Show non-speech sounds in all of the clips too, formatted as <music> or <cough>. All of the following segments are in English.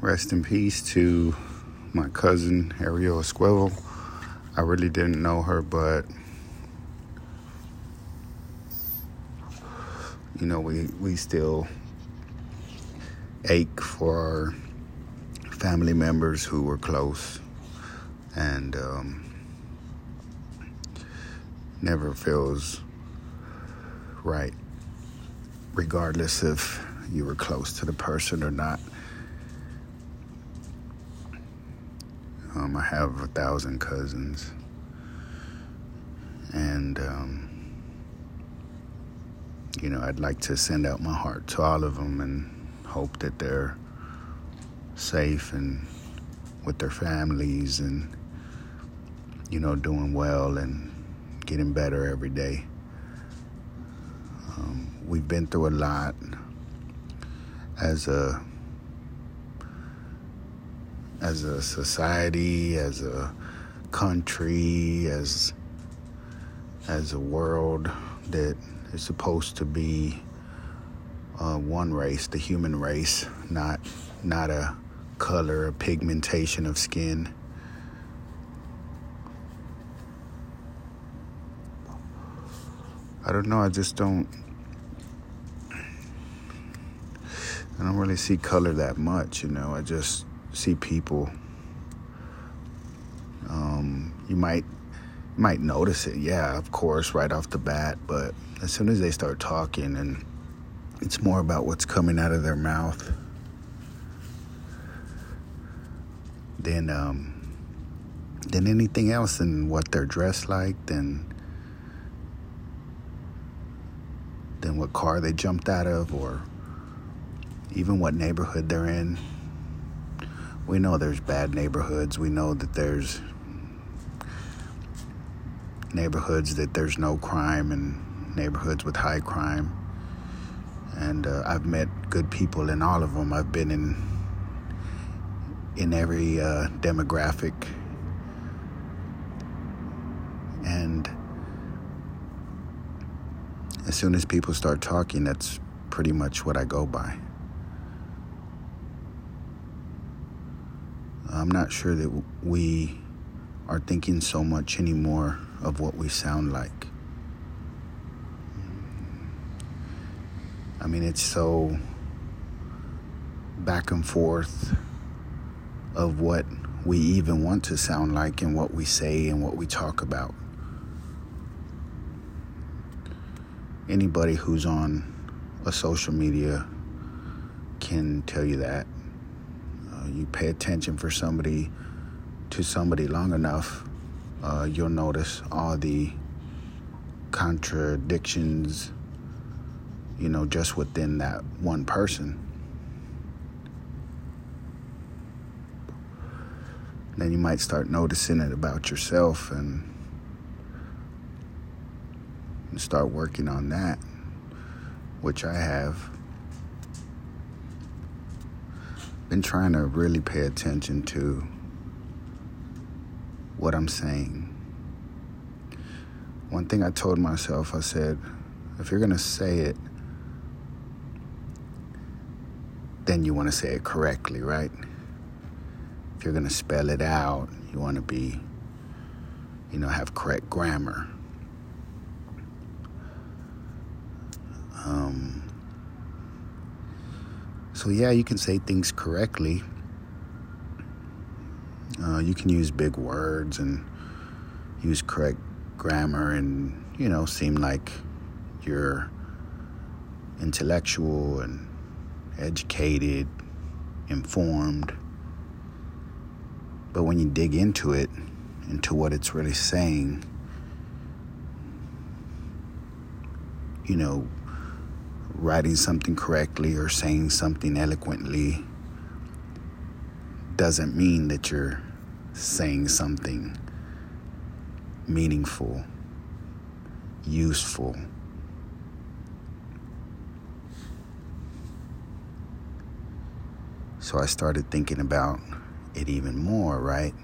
Rest in peace to my cousin Ariel Esquivel. I really didn't know her, but you know, we, we still ache for our family members who were close and um, never feels right, regardless if you were close to the person or not. Um, I have a thousand cousins, and um, you know, I'd like to send out my heart to all of them and hope that they're safe and with their families and you know doing well and getting better every day. Um, we've been through a lot as a as a society, as a country, as as a world that is supposed to be uh, one race, the human race, not not a color, a pigmentation of skin. I don't know. I just don't. I don't really see color that much, you know. I just see people. Um, you might might notice it, yeah, of course, right off the bat. But as soon as they start talking, and it's more about what's coming out of their mouth than um, than anything else, than what they're dressed like, than than what car they jumped out of, or even what neighborhood they're in. We know there's bad neighborhoods. We know that there's neighborhoods that there's no crime and neighborhoods with high crime. And uh, I've met good people in all of them. I've been in in every uh, demographic, and as soon as people start talking, that's pretty much what I go by. I'm not sure that we are thinking so much anymore of what we sound like. I mean, it's so back and forth of what we even want to sound like and what we say and what we talk about. Anybody who's on a social media can tell you that. You pay attention for somebody to somebody long enough, uh, you'll notice all the contradictions, you know, just within that one person. Then you might start noticing it about yourself and, and start working on that, which I have. Been trying to really pay attention to what I'm saying. One thing I told myself, I said, if you're going to say it, then you want to say it correctly, right? If you're going to spell it out, you want to be, you know, have correct grammar. Um, so, yeah, you can say things correctly uh, you can use big words and use correct grammar and, you know, seem like you're intellectual and educated, informed. But when you dig into it, into what it's really saying, you know, writing something correctly or saying something eloquently doesn't mean that you're saying something meaningful, useful. So I started thinking about it even more, right?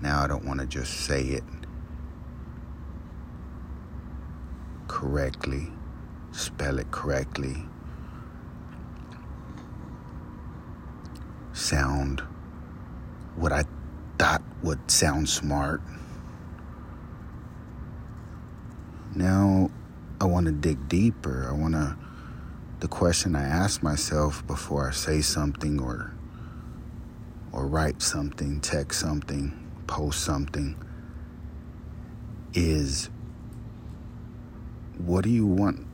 Now I don't want to just say it correctly, spell it correctly. sound what I thought would sound smart. Now I want to dig deeper. I want to, the question I ask myself before I say something or, or write something, text something, post something is what do you want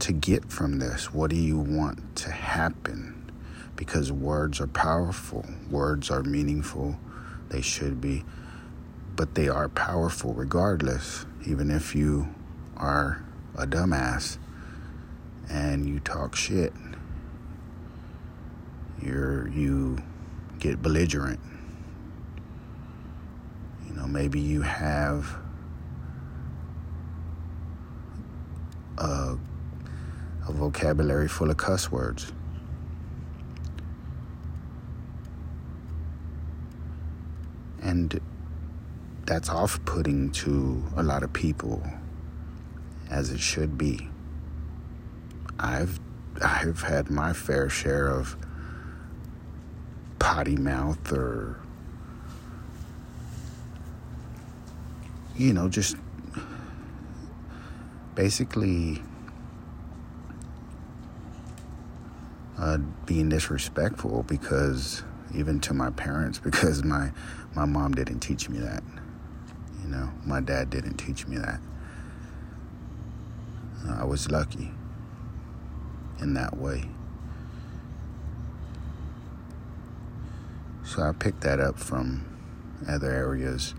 to get from this? What do you want to happen? Because words are powerful, words are meaningful, they should be, but they are powerful regardless, even if you are a dumbass and you talk shit. You're you get belligerent. You know, maybe you have a, a vocabulary full of cuss words. And that's off putting to a lot of people, as it should be. I've I've had my fair share of potty mouth or you know just basically uh, being disrespectful because even to my parents <laughs> because my my mom didn't teach me that you know? My dad didn't teach me that. Uh, i was lucky in that way. So i picked that up from other areas.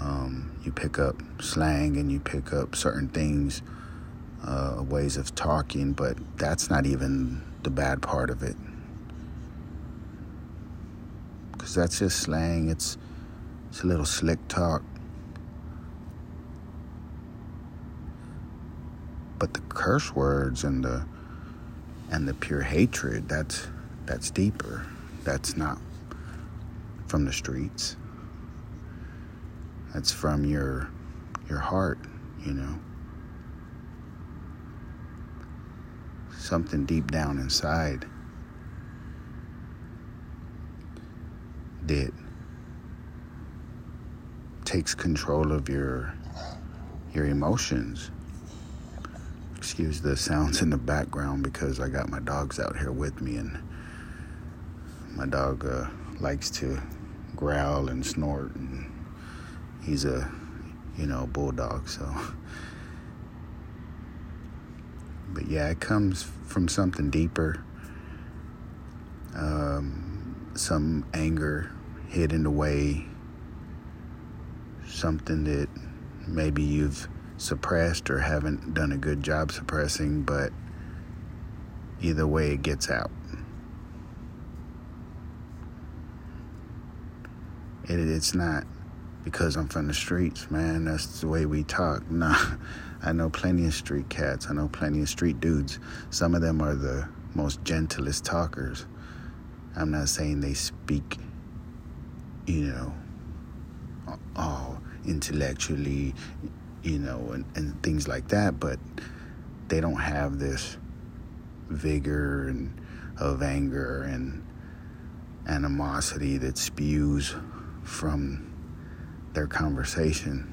Um, you pick up slang and you pick up certain things, uh, ways of talking, but that's not even the bad part of it. Because that's just slang, it's, it's a little slick talk. But the curse words and the and the pure hatred, that's that's deeper. That's not from the streets. That's from your your heart, you know. Something deep down inside that takes control of your your emotions. Excuse the sounds in the background because I got my dogs out here with me and my dog uh, likes to growl and snort and he's a you know bulldog so but yeah it comes from something deeper. Um, some anger hidden away something that maybe you've suppressed or haven't done a good job suppressing but either way it gets out. It, it's not because I'm from the streets, man. That's the way we talk. <laughs> Nah, I know plenty of street cats. I know plenty of street dudes. Some of them are the most gentlest talkers. I'm not saying they speak, you know, all intellectually, you know, and, and things like that, but they don't have this vigor and of anger and animosity that spews from their conversation.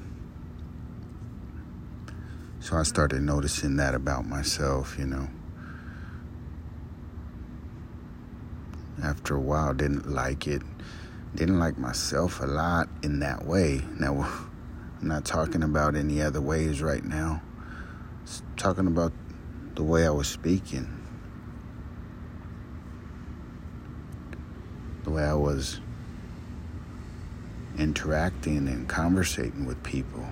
So I started noticing that about myself, you know. After a while, didn't like it. Didn't like myself a lot in that way. Now, <laughs> I'm not talking about any other ways right now. Talking about the way I was speaking. The way I was interacting and conversating with people.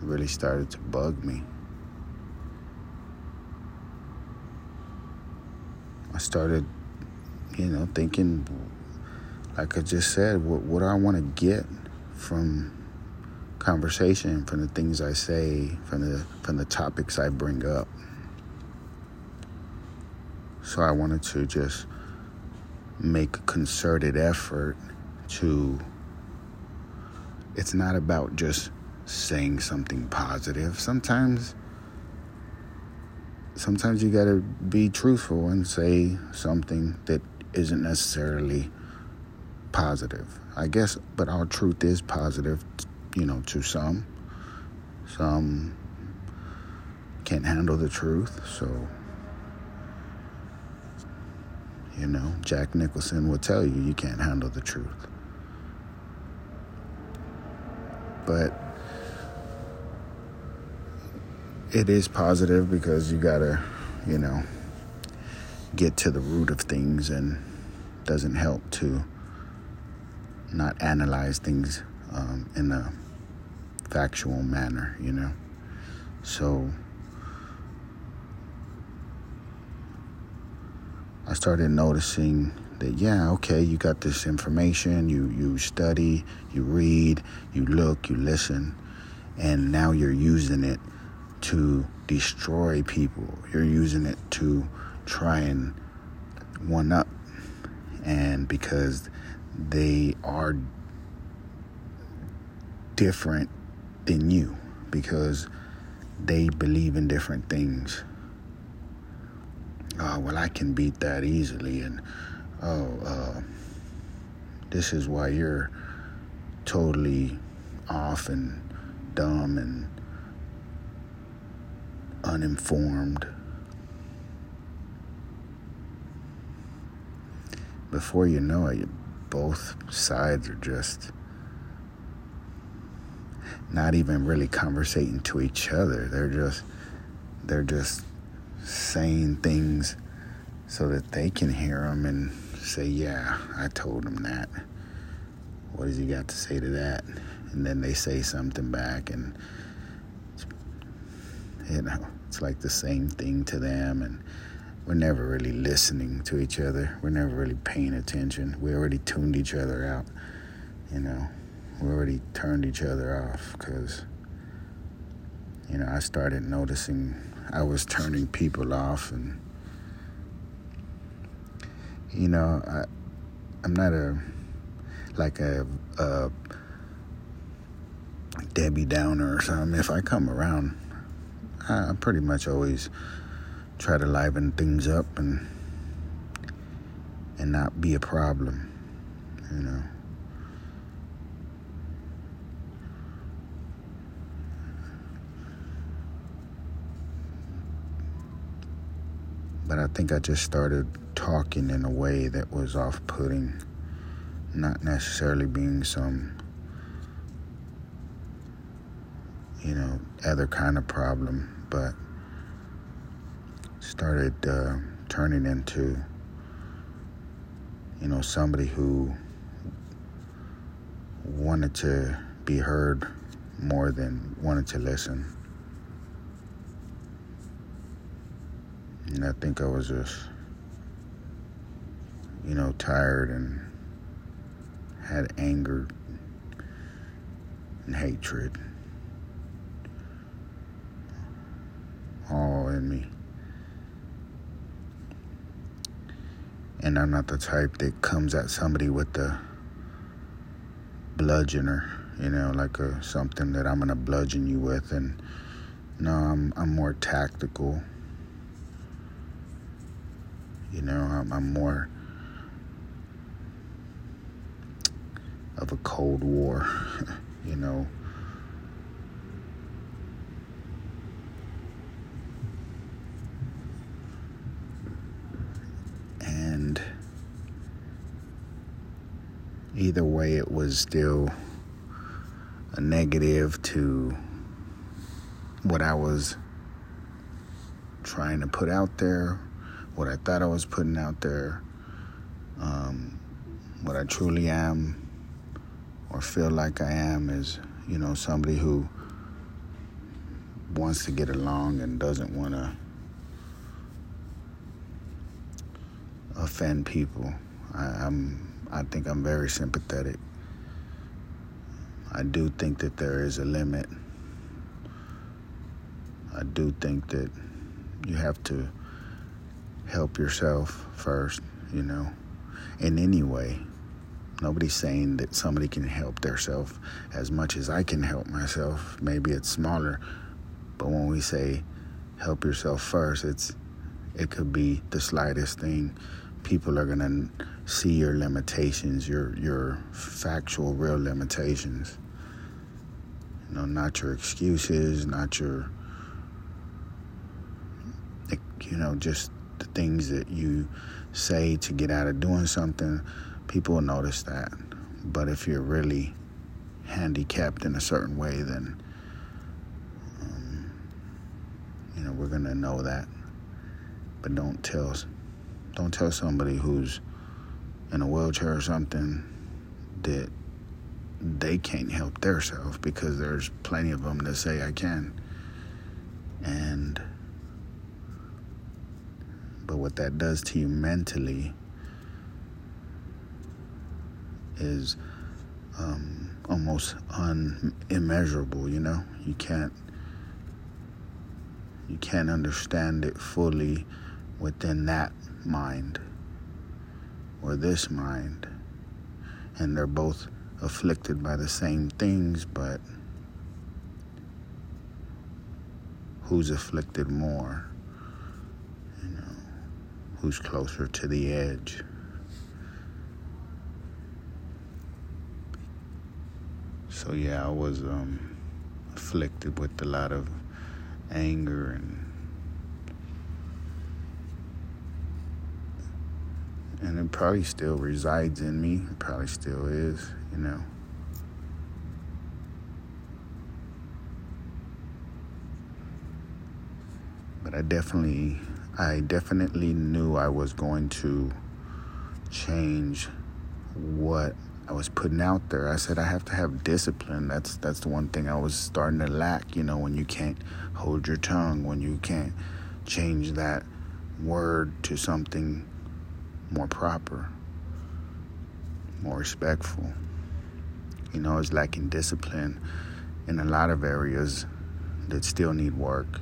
It really started to bug me. I started, you know, thinking, like I just said, what, what do I want to get from conversation, from the things I say, from the from the topics I bring up. So I wanted to just make a concerted effort to it's not about just saying something positive sometimes sometimes you got to be truthful and say something that isn't necessarily positive. I guess, but our truth is positive, you know, to some. Some can't handle the truth, so you know, Jack Nicholson will tell you you can't handle the truth. But it is positive because you gotta, you know, get to the root of things and doesn't help to not analyze things um, in a factual manner, you know. So I started noticing that yeah, okay, you got this information, you you study, you read, you look, you listen, and now you're using it to destroy people. You're using it to try and one up. And because they are different than you, because they believe in different things. Oh, well, I can beat that easily. And oh, uh, this is why you're totally off and dumb and uninformed. Before you know it, both sides are just not even really conversating to each other. They're just they're just saying things so that they can hear them and say, "Yeah, I told him that." What does he got to say to that? And then they say something back, and you know, it's like the same thing to them, and we're never really listening to each other. We're never really paying attention. We already tuned each other out, you know. We already turned each other off because, you know, I started noticing I was turning people off, and you know, I, I'm not a like a, a Debbie Downer or something. If I come around, I pretty much always try to liven things up and and not be a problem, you know. But I think I just started talking in a way that was off putting, not necessarily being some, you know, other kind of problem, but started uh, turning into, you know, somebody who wanted to be heard more than wanted to listen. And I think I was just, you know, tired and had anger and hatred all in me. And I'm not the type that comes at somebody with the bludgeoner, you know, like a something that I'm gonna bludgeon you with. And no, I'm I'm more tactical. You know, I'm, I'm more of a Cold War, <laughs> you know. And either way, it was still a negative to what I was trying to put out there what I thought I was putting out there, um, what I truly am or feel like I am is, you know, somebody who wants to get along and doesn't want to offend people. I, I'm, I think I'm very sympathetic. I do think that there is a limit. I do think that you have to help yourself first, you know, in any way. Nobody's saying that somebody can help themselves as much as I can help myself. Maybe it's smaller, but when we say help yourself first. It's it could be the slightest thing. People are gonna see your limitations, your your factual, real limitations. You know, not your excuses, not your you know, just the things that you say to get out of doing something, people will notice that. But if you're really handicapped in a certain way, then um, you know we're gonna know that. But don't tell don't tell somebody who's in a wheelchair or something that they can't help themselves because there's plenty of them that say I can. And but what that does to you mentally is um, almost un- immeasurable. You know, you can't you can't understand it fully within that mind or this mind, and they're both afflicted by the same things, but who's afflicted more? Who's closer to the edge? So yeah, I was um, afflicted with a lot of anger and and it probably still resides in me. It probably still is, you know. But I definitely I definitely knew I was going to change what I was putting out there. I said I have to have discipline. That's that's the one thing I was starting to lack, you know, when you can't hold your tongue, when you can't change that word to something more proper, more respectful. You know, it's lacking discipline in a lot of areas that still need work.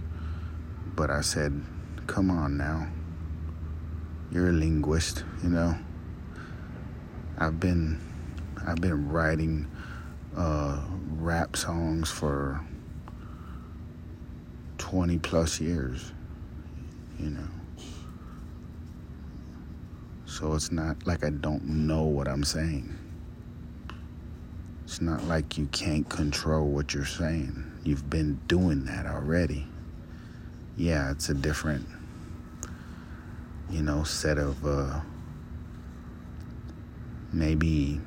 But I said, come on now. You're a linguist, you know. I've been I've been writing uh, rap songs for 20 plus years, you know. So it's not like I don't know what I'm saying. It's not like you can't control what you're saying. You've been doing that already. Yeah, it's a different, you know, set of uh, maybe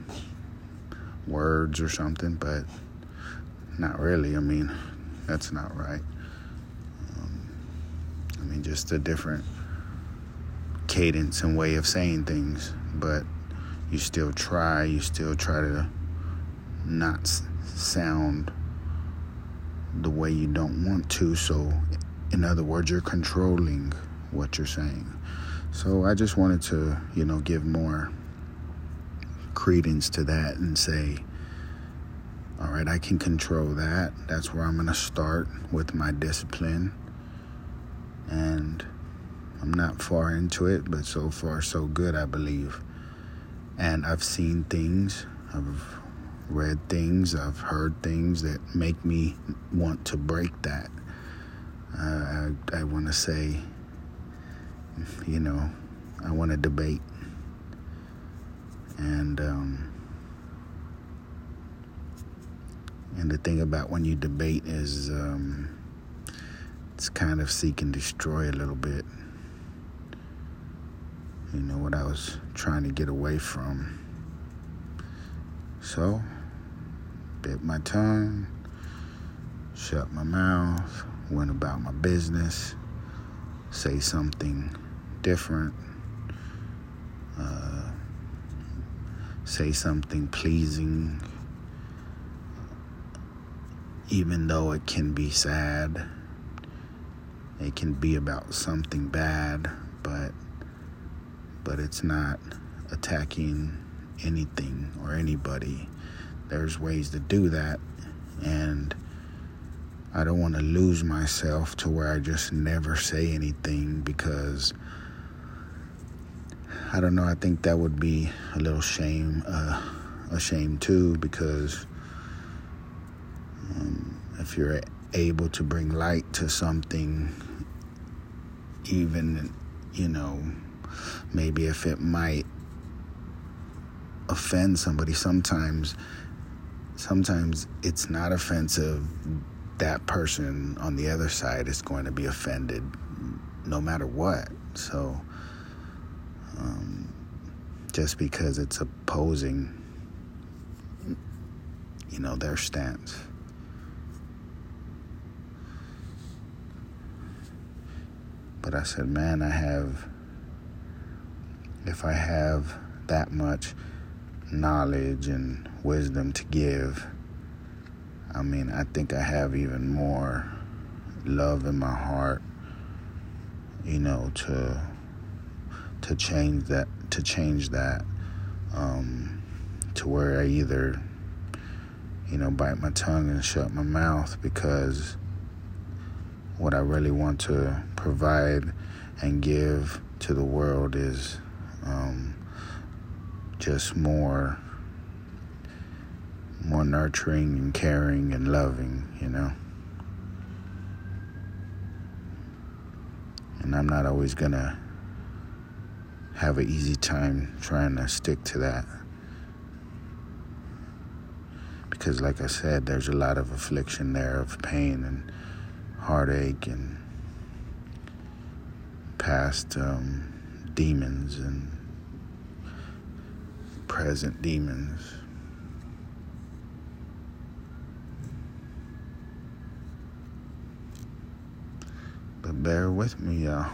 words or something, but not really. I mean, that's not right. Um, I mean, just a different cadence and way of saying things, but you still try, you still try to not sound the way you don't want to. So, in other words, you're controlling what you're saying. So, I just wanted to, you know, give more credence to that and say, all right, I can control that. That's where I'm going to start with my discipline. And I'm not far into it, but so far, so good, I believe. And I've seen things, I've read things, I've heard things that make me want to break that. Uh, I, I want to say, you know, I want to debate and um, and the thing about when you debate is um, it's kind of seek and destroy a little bit. You know what I was trying to get away from. So, bit my tongue, shut my mouth, went about my business, say something different. Uh, say something pleasing, even though it can be sad. It can be about something bad, but but it's not attacking anything or anybody. There's ways to do that, and I don't want to lose myself to where I just never say anything because I don't know. I think that would be a little shame, uh, a shame too, because um, if you're able to bring light to something even, you know, maybe if it might offend somebody, sometimes sometimes it's not offensive. That person on the other side is going to be offended no matter what. So, um, just because it's opposing, you know, their stance. But I said, man, I have, if I have that much knowledge and wisdom to give, I mean, I think I have even more love in my heart, you know, to to change that to change that um, to where I either you know bite my tongue and shut my mouth because what I really want to provide and give to the world is um, just more more nurturing and caring and loving, you know. And I'm not always gonna have an easy time trying to stick to that. Because, like I said, there's a lot of affliction there of pain and heartache and past um, demons and present demons. But bear with me, y'all.